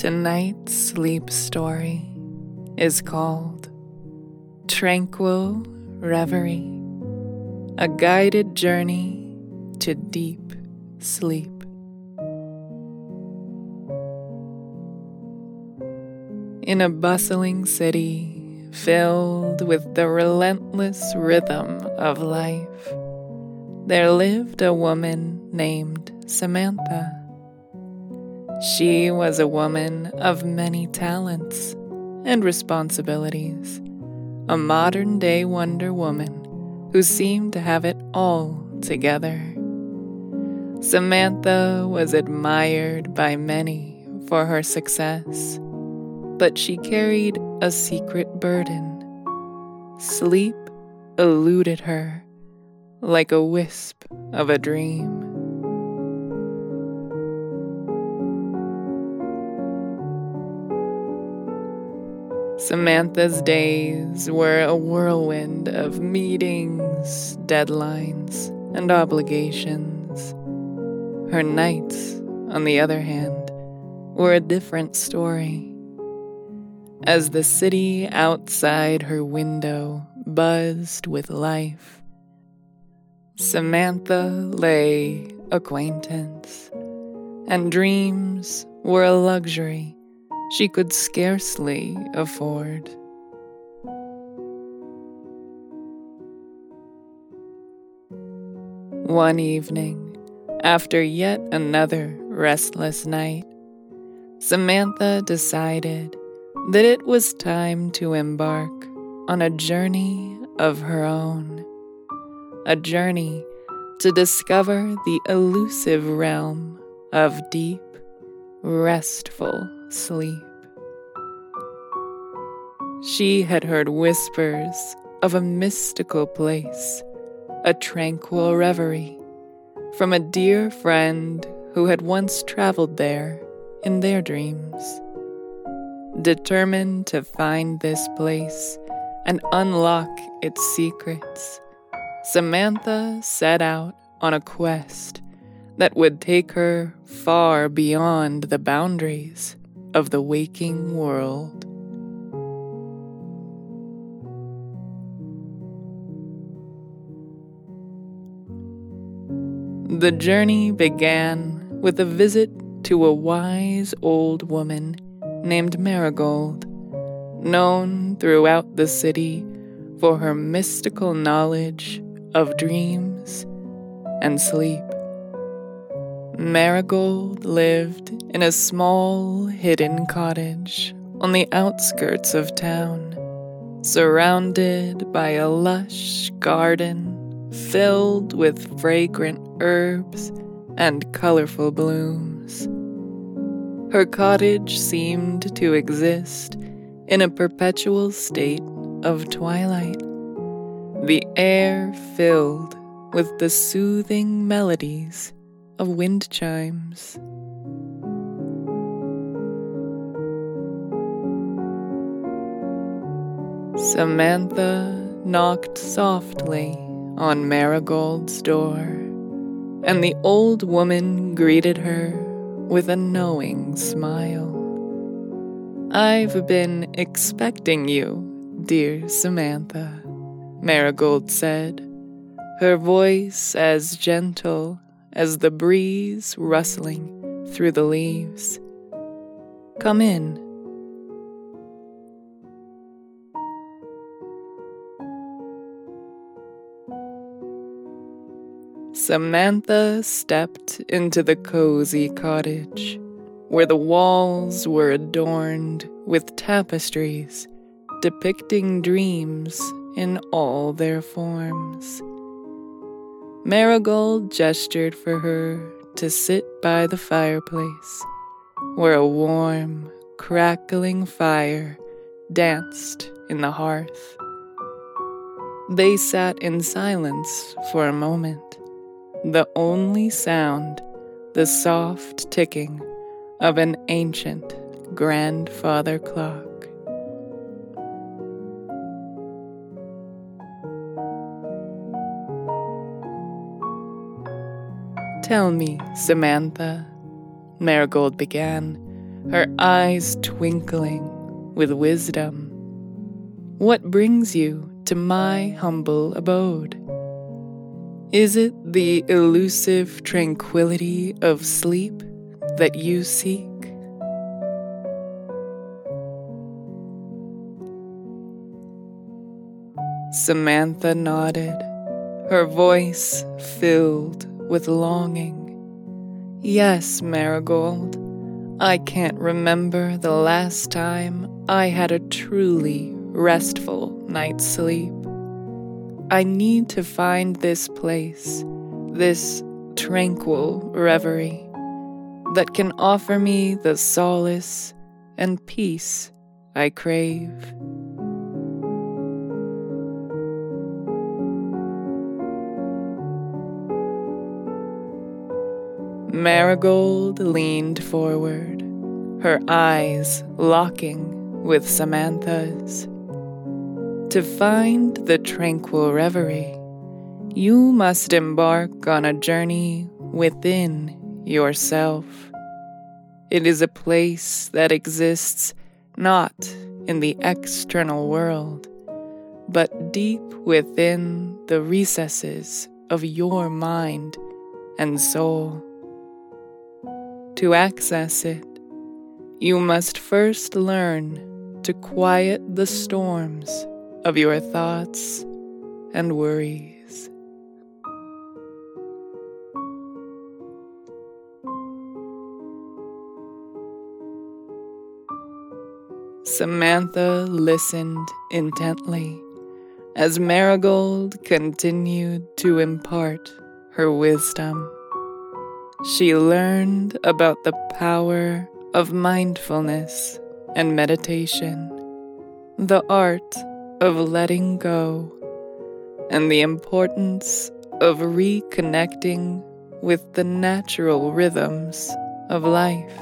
Tonight's sleep story is called Tranquil Reverie, a guided journey to deep sleep. In a bustling city filled with the relentless rhythm of life, there lived a woman named Samantha. She was a woman of many talents and responsibilities, a modern day Wonder Woman who seemed to have it all together. Samantha was admired by many for her success, but she carried a secret burden. Sleep eluded her like a wisp of a dream. Samantha's days were a whirlwind of meetings, deadlines, and obligations. Her nights, on the other hand, were a different story. As the city outside her window buzzed with life, Samantha lay acquaintance, and dreams were a luxury she could scarcely afford. One evening, after yet another restless night, Samantha decided that it was time to embark on a journey of her own. A journey to discover the elusive realm of deep, restful sleep. She had heard whispers of a mystical place, a tranquil reverie, from a dear friend who had once traveled there in their dreams. Determined to find this place and unlock its secrets, Samantha set out on a quest that would take her far beyond the boundaries of the waking world. The journey began with a visit to a wise old woman named Marigold, known throughout the city for her mystical knowledge of dreams and sleep. Marigold lived in a small hidden cottage on the outskirts of town, surrounded by a lush garden filled with fragrant herbs and colorful blooms. Her cottage seemed to exist in a perpetual state of twilight, the air filled with the soothing melodies of wind chimes. Samantha knocked softly on Marigold's door, and the old woman greeted her with a knowing smile. I've been expecting you, dear Samantha, Marigold said, her voice as gentle as the breeze rustling through the leaves. Come in. Samantha stepped into the cozy cottage, where the walls were adorned with tapestries depicting dreams in all their forms. Marigold gestured for her to sit by the fireplace, where a warm, crackling fire danced in the hearth. They sat in silence for a moment, the only sound the soft ticking of an ancient grandfather clock. Tell me, Samantha, Marigold began, her eyes twinkling with wisdom. What brings you to my humble abode? Is it the elusive tranquility of sleep that you seek? Samantha nodded, her voice filled with longing. Yes, Marigold, I can't remember the last time I had a truly restful night's sleep. I need to find this place, this tranquil reverie, that can offer me the solace and peace I crave. Marigold leaned forward, her eyes locking with Samantha's. To find the tranquil reverie, you must embark on a journey within yourself. It is a place that exists not in the external world, but deep within the recesses of your mind and soul. To access it, you must first learn to quiet the storms of your thoughts and worries. Samantha listened intently as Marigold continued to impart her wisdom. She learned about the power of mindfulness and meditation, the art of letting go, and the importance of reconnecting with the natural rhythms of life.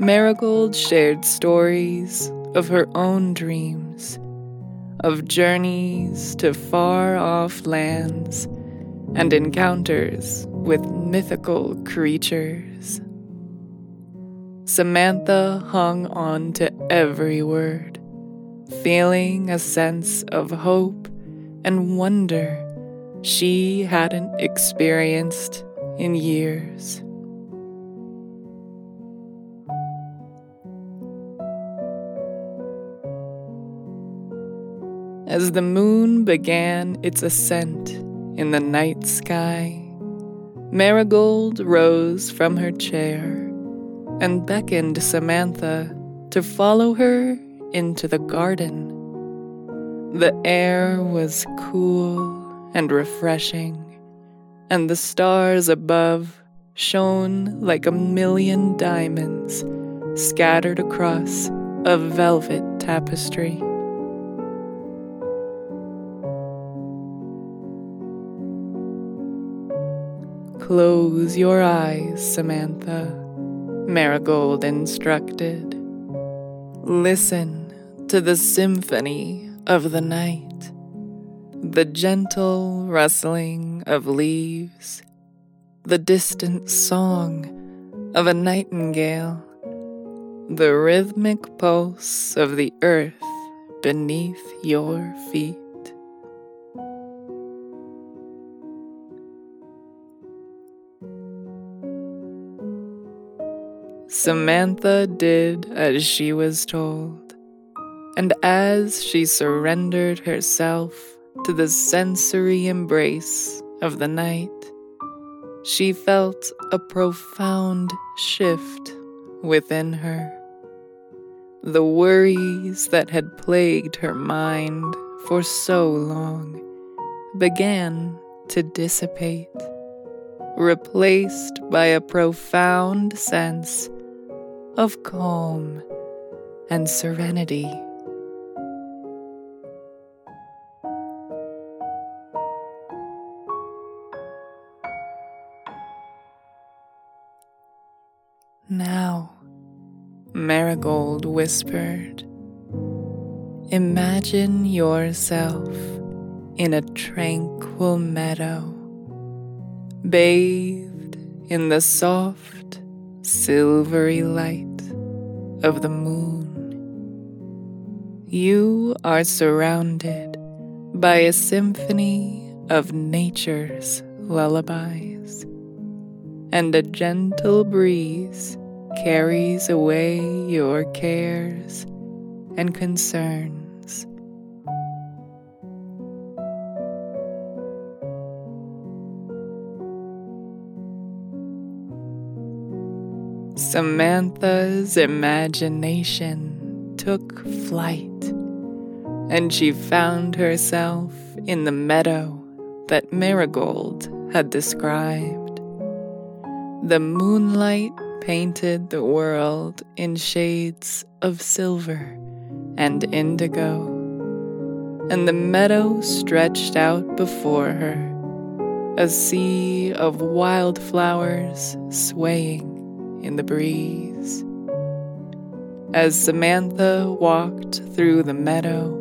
Marigold shared stories of her own dreams, of journeys to far off lands, and encounters with mythical creatures. Samantha hung on to every word, feeling a sense of hope and wonder she hadn't experienced in years. As the moon began its ascent in the night sky, Marigold rose from her chair and beckoned Samantha to follow her into the garden. The air was cool and refreshing, and the stars above shone like a million diamonds scattered across a velvet tapestry. Close your eyes, Samantha. Marigold instructed. Listen to the symphony of the night, the gentle rustling of leaves, the distant song of a nightingale, the rhythmic pulse of the earth beneath your feet. Samantha did as she was told, and as she surrendered herself to the sensory embrace of the night, she felt a profound shift within her. The worries that had plagued her mind for so long began to dissipate, replaced by a profound sense of calm and serenity. Now, Marigold whispered, Imagine yourself in a tranquil meadow, bathed in the soft, silvery light of the moon. You are surrounded by a symphony of nature's lullabies, and a gentle breeze carries away your cares and concerns. Samantha's imagination took flight, and she found herself in the meadow that Marigold had described. The moonlight painted the world in shades of silver and indigo, and the meadow stretched out before her, a sea of wildflowers swaying in the breeze. As Samantha walked through the meadow,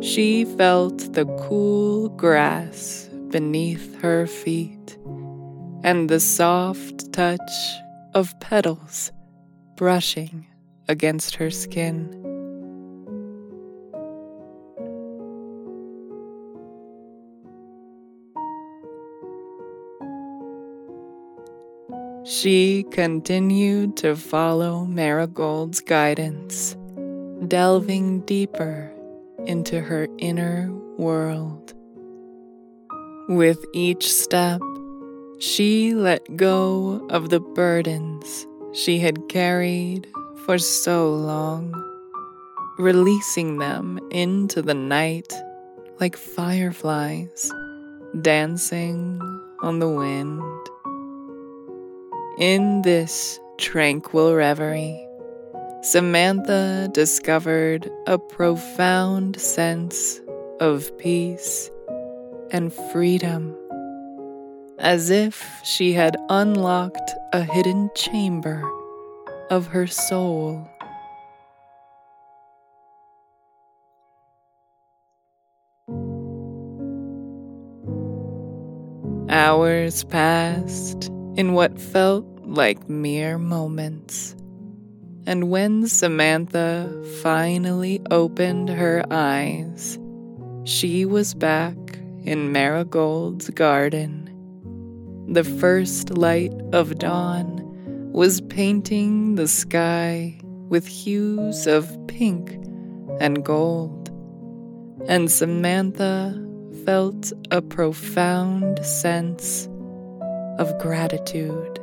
she felt the cool grass beneath her feet and the soft touch of petals brushing against her skin. She continued to follow Marigold's guidance, delving deeper into her inner world. With each step, she let go of the burdens she had carried for so long, releasing them into the night like fireflies dancing on the wind. In this tranquil reverie, Samantha discovered a profound sense of peace and freedom, as if she had unlocked a hidden chamber of her soul. Hours passed in what felt like mere moments. And when Samantha finally opened her eyes, she was back in Marigold's garden. The first light of dawn was painting the sky with hues of pink and gold, and Samantha felt a profound sense of gratitude.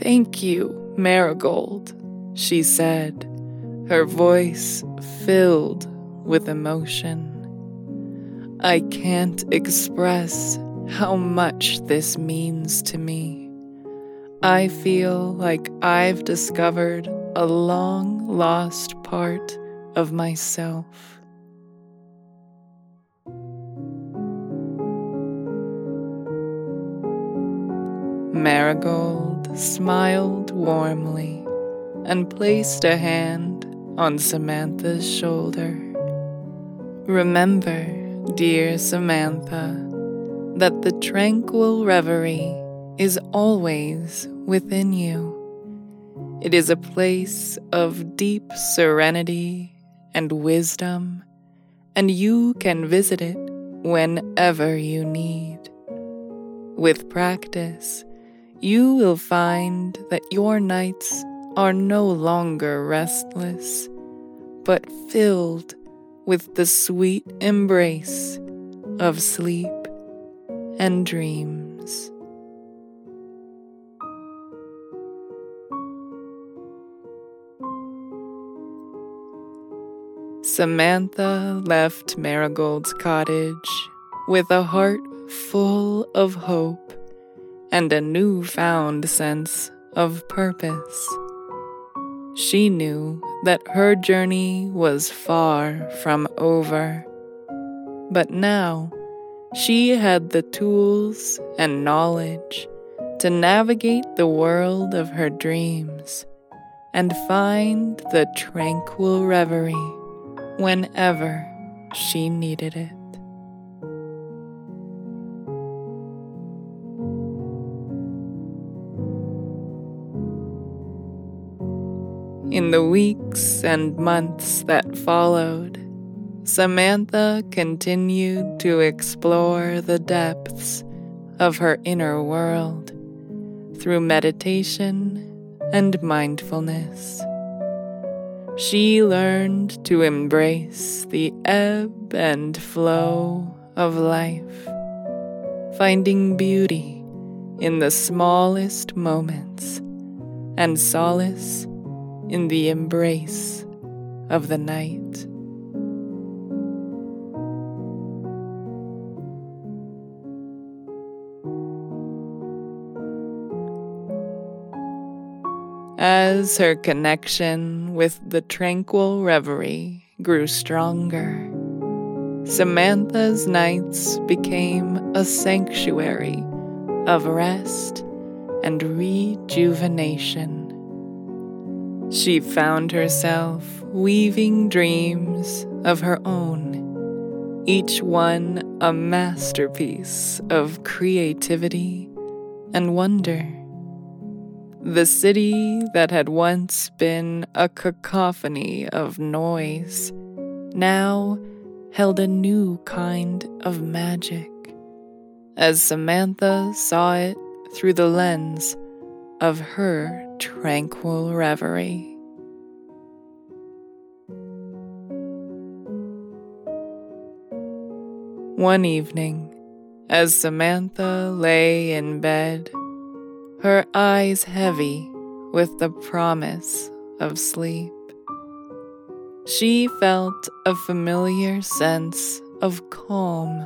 Thank you, Marigold, she said, her voice filled with emotion. I can't express how much this means to me. I feel like I've discovered a long lost part of myself. Marigold smiled warmly and placed a hand on Samantha's shoulder. Remember, dear Samantha, that the tranquil reverie is always within you. It is a place of deep serenity and wisdom, and you can visit it whenever you need. With practice, you will find that your nights are no longer restless, but filled with the sweet embrace of sleep and dreams. Samantha left Marigold's cottage with a heart full of hope and a newfound sense of purpose. She knew that her journey was far from over, but now she had the tools and knowledge to navigate the world of her dreams and find the tranquil reverie whenever she needed it. In the weeks and months that followed, Samantha continued to explore the depths of her inner world through meditation and mindfulness. She learned to embrace the ebb and flow of life, finding beauty in the smallest moments and solace in the embrace of the night. As her connection with the tranquil reverie grew stronger, Samantha's nights became a sanctuary of rest and rejuvenation. She found herself weaving dreams of her own, each one a masterpiece of creativity and wonder. The city that had once been a cacophony of noise now held a new kind of magic, as Samantha saw it through the lens of her tranquil reverie. One evening, as Samantha lay in bed, her eyes heavy with the promise of sleep, she felt a familiar sense of calm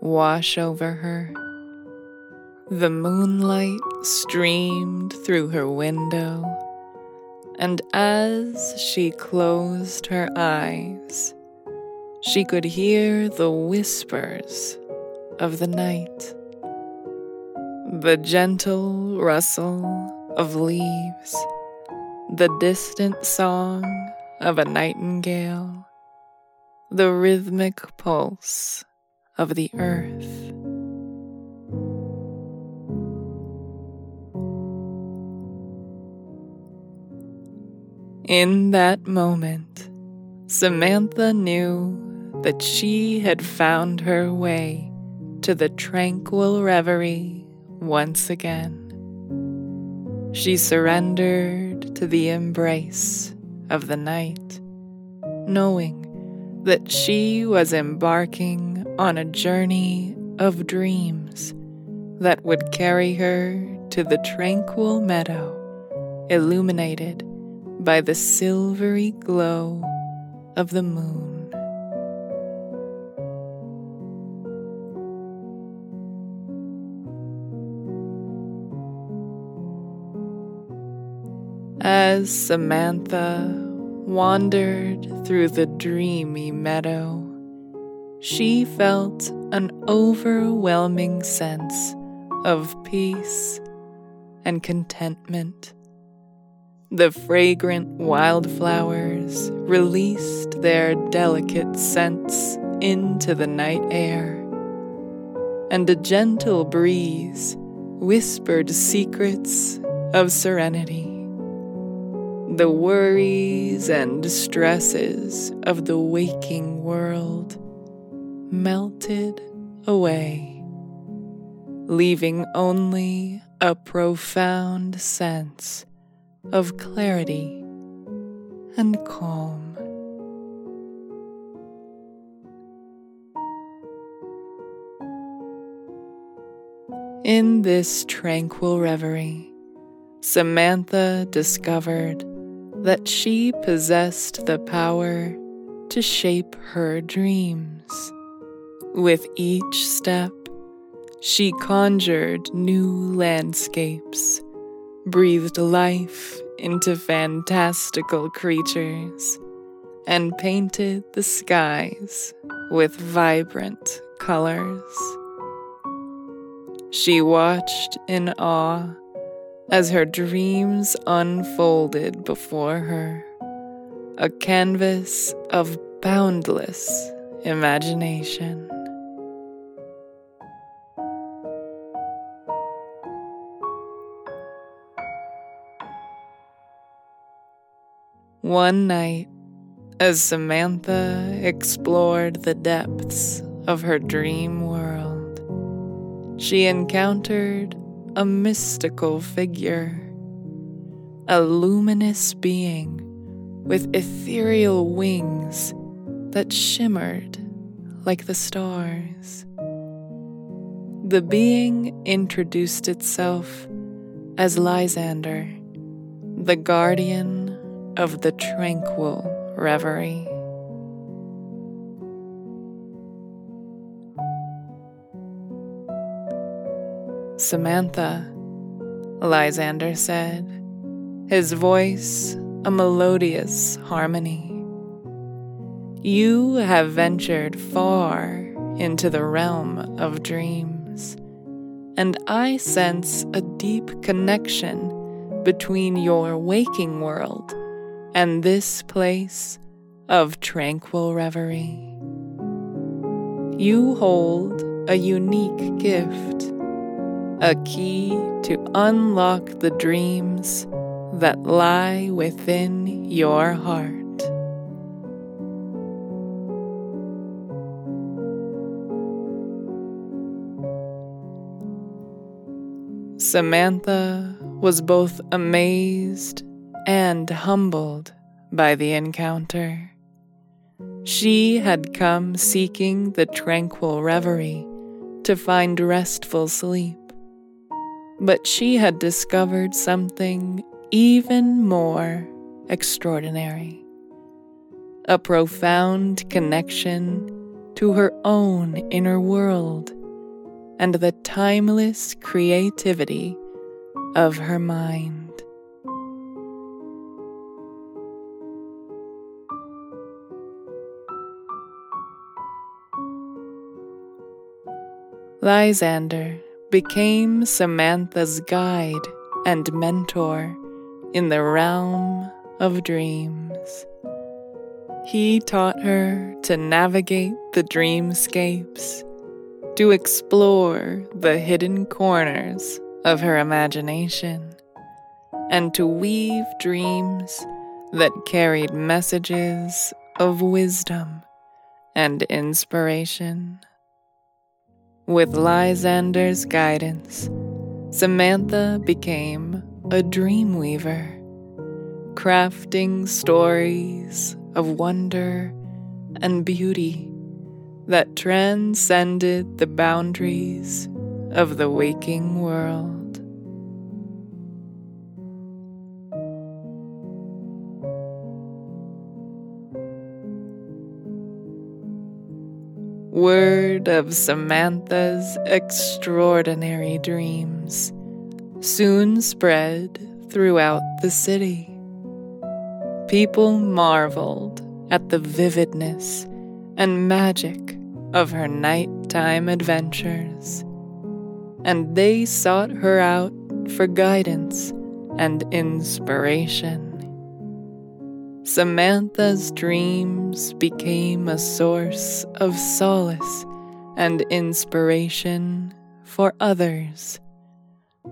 wash over her. The moonlight streamed through her window, and as she closed her eyes, she could hear the whispers of the night, the gentle rustle of leaves, the distant song of a nightingale, the rhythmic pulse of the earth. In that moment, Samantha knew that she had found her way to the tranquil reverie once again. She surrendered to the embrace of the night, knowing that she was embarking on a journey of dreams that would carry her to the tranquil meadow, illuminated by the silvery glow of the moon. As Samantha wandered through the dreamy meadow, she felt an overwhelming sense of peace and contentment. The fragrant wildflowers released their delicate scents into the night air, and a gentle breeze whispered secrets of serenity the worries and stresses of the waking world melted away, leaving only a profound sense of clarity and calm. In this tranquil reverie, Samantha discovered that she possessed the power to shape her dreams. With each step, she conjured new landscapes, breathed life into fantastical creatures, and painted the skies with vibrant colors. She watched in awe as her dreams unfolded before her, a canvas of boundless imagination. One night, as Samantha explored the depths of her dream world, she encountered a mystical figure, a luminous being with ethereal wings that shimmered like the stars. The being introduced itself as Lysander, the guardian of the tranquil reverie. Samantha, Lysander said, his voice a melodious harmony. You have ventured far into the realm of dreams, and I sense a deep connection between your waking world and this place of tranquil reverie. You hold a unique gift a key to unlock the dreams that lie within your heart. Samantha was both amazed and humbled by the encounter. She had come seeking the tranquil reverie to find restful sleep. But she had discovered something even more extraordinary a profound connection to her own inner world and the timeless creativity of her mind. Lysander became Samantha's guide and mentor in the realm of dreams. He taught her to navigate the dreamscapes, to explore the hidden corners of her imagination, and to weave dreams that carried messages of wisdom and inspiration. With Lysander's guidance, Samantha became a dream weaver, crafting stories of wonder and beauty that transcended the boundaries of the waking world. Word of Samantha's extraordinary dreams soon spread throughout the city. People marveled at the vividness and magic of her nighttime adventures, and they sought her out for guidance and inspiration. Samantha's dreams became a source of solace and inspiration for others,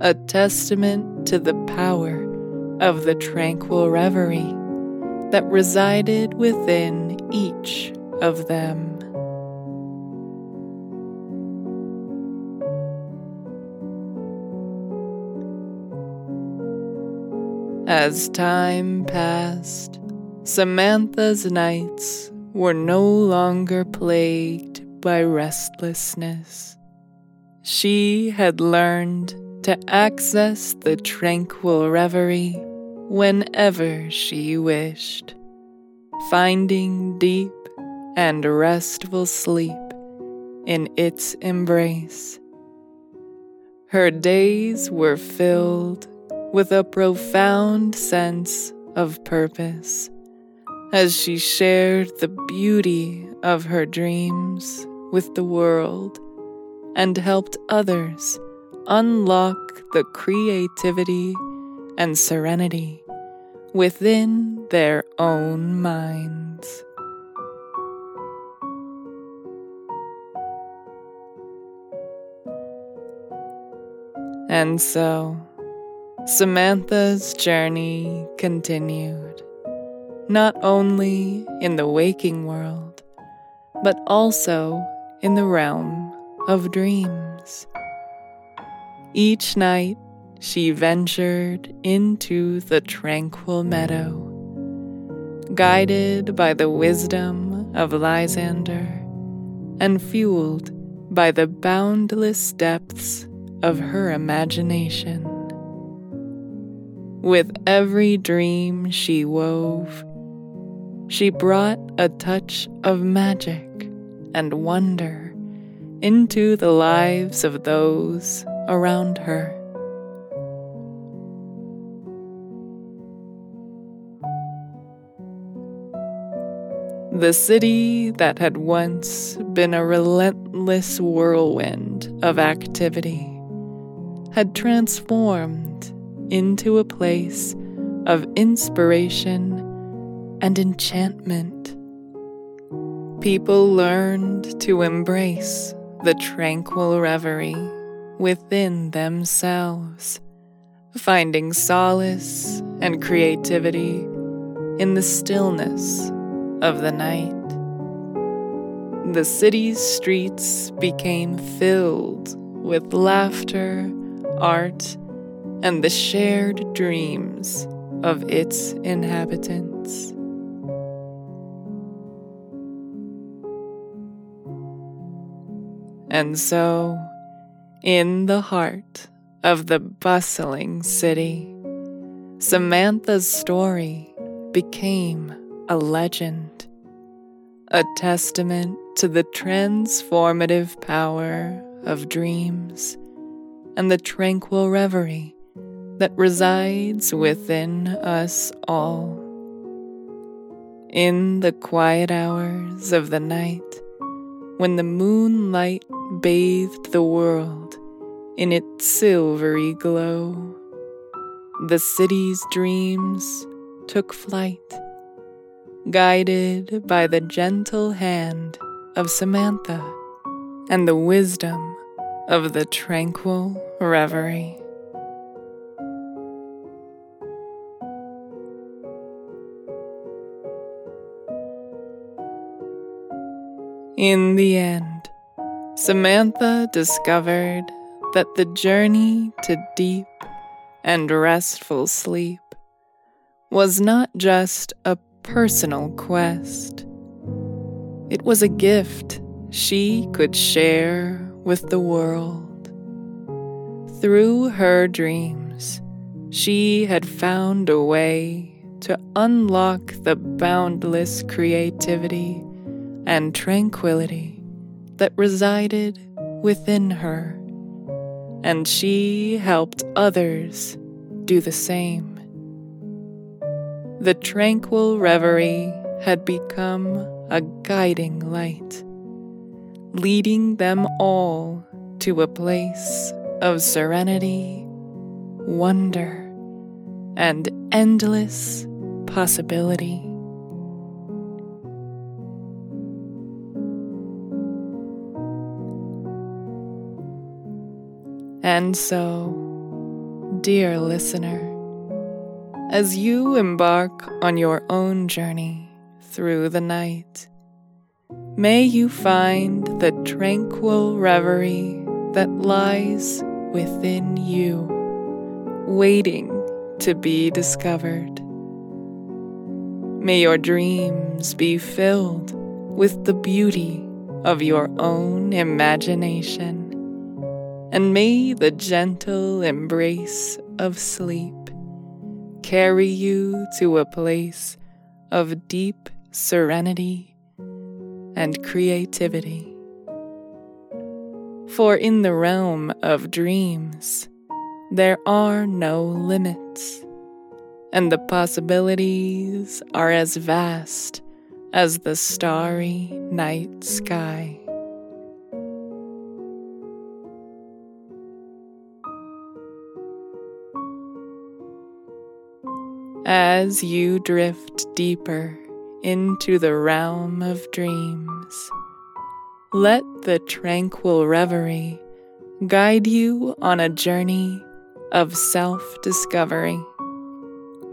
a testament to the power of the tranquil reverie that resided within each of them. As time passed, Samantha's nights were no longer plagued by restlessness. She had learned to access the tranquil reverie whenever she wished, finding deep and restful sleep in its embrace. Her days were filled with a profound sense of purpose as she shared the beauty of her dreams with the world and helped others unlock the creativity and serenity within their own minds. And so, Samantha's journey continued not only in the waking world, but also in the realm of dreams. Each night, she ventured into the tranquil meadow, guided by the wisdom of Lysander and fueled by the boundless depths of her imagination. With every dream she wove, she brought a touch of magic and wonder into the lives of those around her. The city that had once been a relentless whirlwind of activity had transformed into a place of inspiration and enchantment. People learned to embrace the tranquil reverie within themselves, finding solace and creativity in the stillness of the night. The city's streets became filled with laughter, art, and the shared dreams of its inhabitants. And so, in the heart of the bustling city, Samantha's story became a legend, a testament to the transformative power of dreams and the tranquil reverie that resides within us all. In the quiet hours of the night, when the moonlight bathed the world in its silvery glow, the city's dreams took flight, guided by the gentle hand of Samantha and the wisdom of the tranquil reverie. In the end, Samantha discovered that the journey to deep and restful sleep was not just a personal quest, it was a gift she could share with the world. Through her dreams, she had found a way to unlock the boundless creativity and tranquility that resided within her, and she helped others do the same. The tranquil reverie had become a guiding light, leading them all to a place of serenity, wonder, and endless possibility. And so, dear listener, as you embark on your own journey through the night, may you find the tranquil reverie that lies within you, waiting to be discovered. May your dreams be filled with the beauty of your own imagination and may the gentle embrace of sleep carry you to a place of deep serenity and creativity. For in the realm of dreams, there are no limits, and the possibilities are as vast as the starry night sky. As you drift deeper into the realm of dreams. Let the tranquil reverie guide you on a journey of self discovery.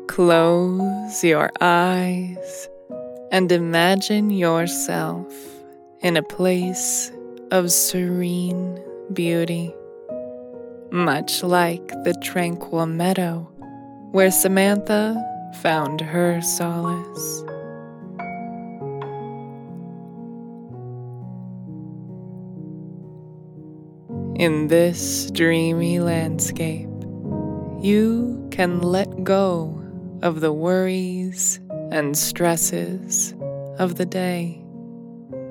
Close your eyes and imagine yourself in a place of serene beauty, much like the tranquil meadow where Samantha found her solace. In this dreamy landscape, you can let go of the worries and stresses of the day.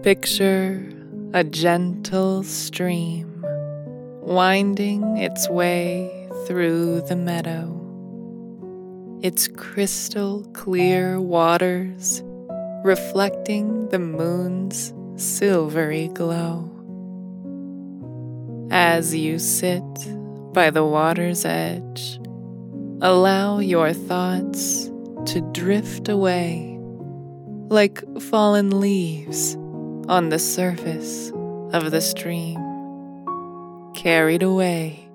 Picture a gentle stream winding its way through the meadow its crystal clear waters reflecting the moon's silvery glow. As you sit by the water's edge, allow your thoughts to drift away like fallen leaves on the surface of the stream, carried away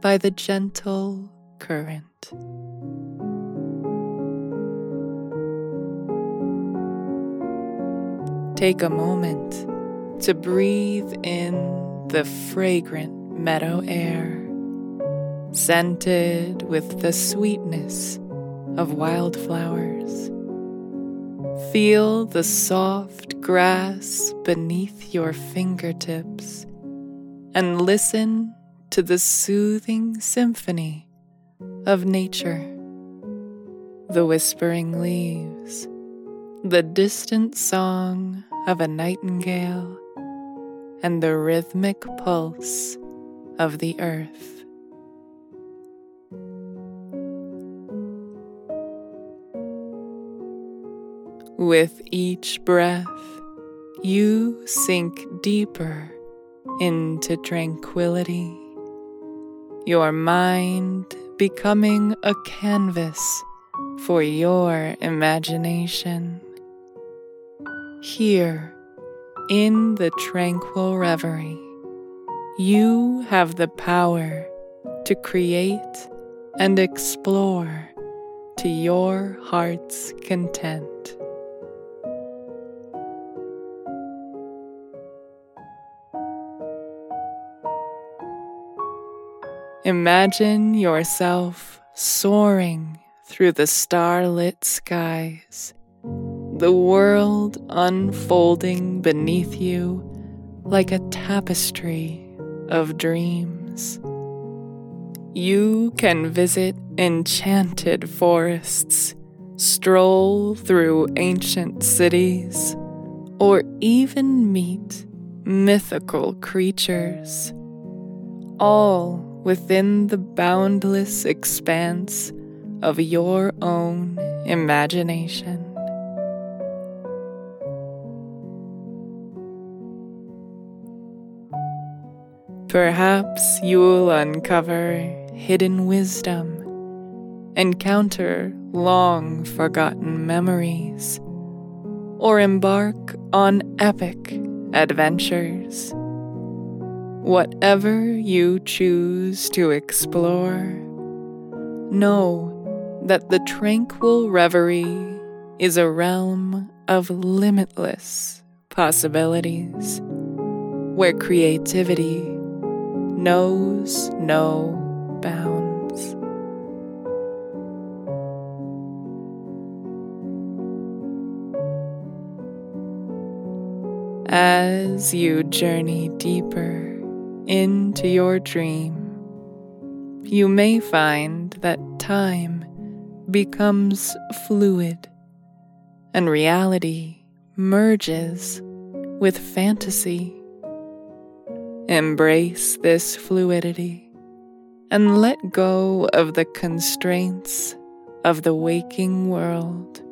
by the gentle current. Take a moment to breathe in the fragrant meadow air scented with the sweetness of wildflowers. Feel the soft grass beneath your fingertips and listen to the soothing symphony of nature. The whispering leaves, the distant song of a nightingale, and the rhythmic pulse of the earth. With each breath, you sink deeper into tranquility, your mind becoming a canvas for your imagination. Here, in the tranquil reverie, you have the power to create and explore to your heart's content. Imagine yourself soaring through the starlit skies, the world unfolding beneath you like a tapestry of dreams. You can visit enchanted forests, stroll through ancient cities, or even meet mythical creatures, all within the boundless expanse of your own imagination. Perhaps you'll uncover hidden wisdom, encounter long forgotten memories, or embark on epic adventures. Whatever you choose to explore, know that the tranquil reverie is a realm of limitless possibilities where creativity knows no bounds. As you journey deeper into your dream, you may find that time becomes fluid and reality merges with fantasy. Embrace this fluidity and let go of the constraints of the waking world.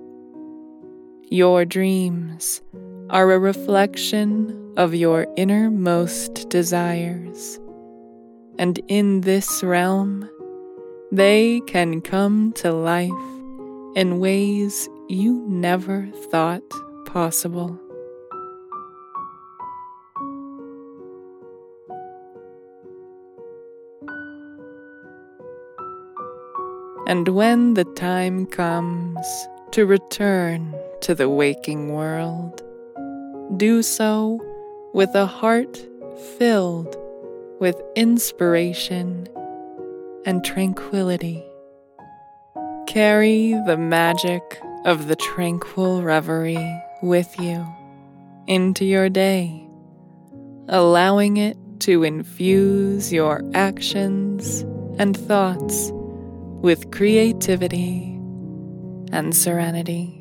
Your dreams are a reflection of your innermost desires. And in this realm, they can come to life in ways you never thought possible. And when the time comes to return to the waking world, do so with a heart filled with inspiration and tranquility. Carry the magic of the tranquil reverie with you into your day, allowing it to infuse your actions and thoughts with creativity and serenity.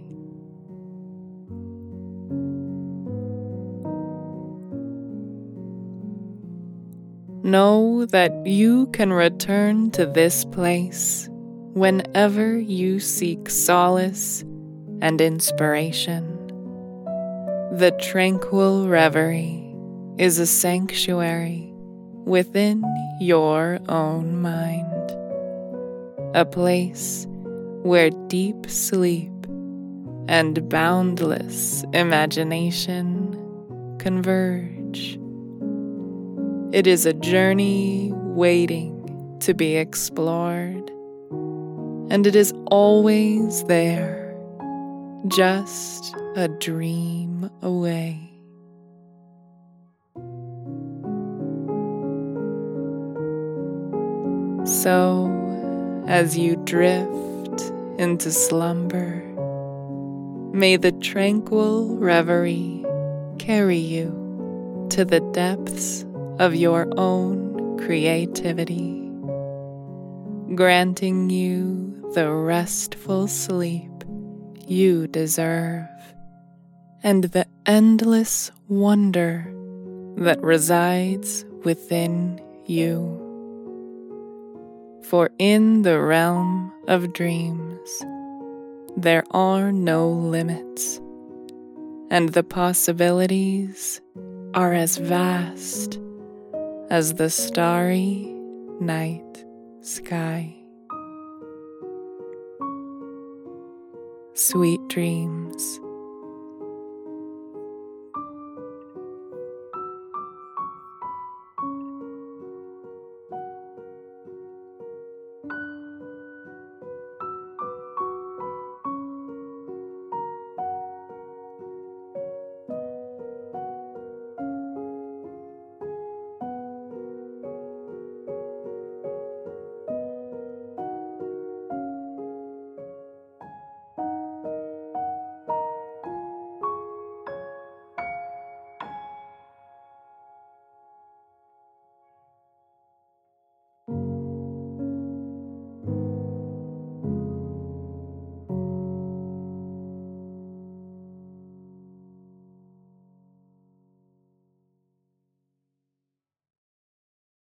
Know that you can return to this place whenever you seek solace and inspiration. The tranquil reverie is a sanctuary within your own mind, a place where deep sleep and boundless imagination converge. It is a journey waiting to be explored, and it is always there, just a dream away. So, as you drift into slumber, may the tranquil reverie carry you to the depths of your own creativity, granting you the restful sleep you deserve and the endless wonder that resides within you. For in the realm of dreams, there are no limits, and the possibilities are as vast as the starry night sky. Sweet dreams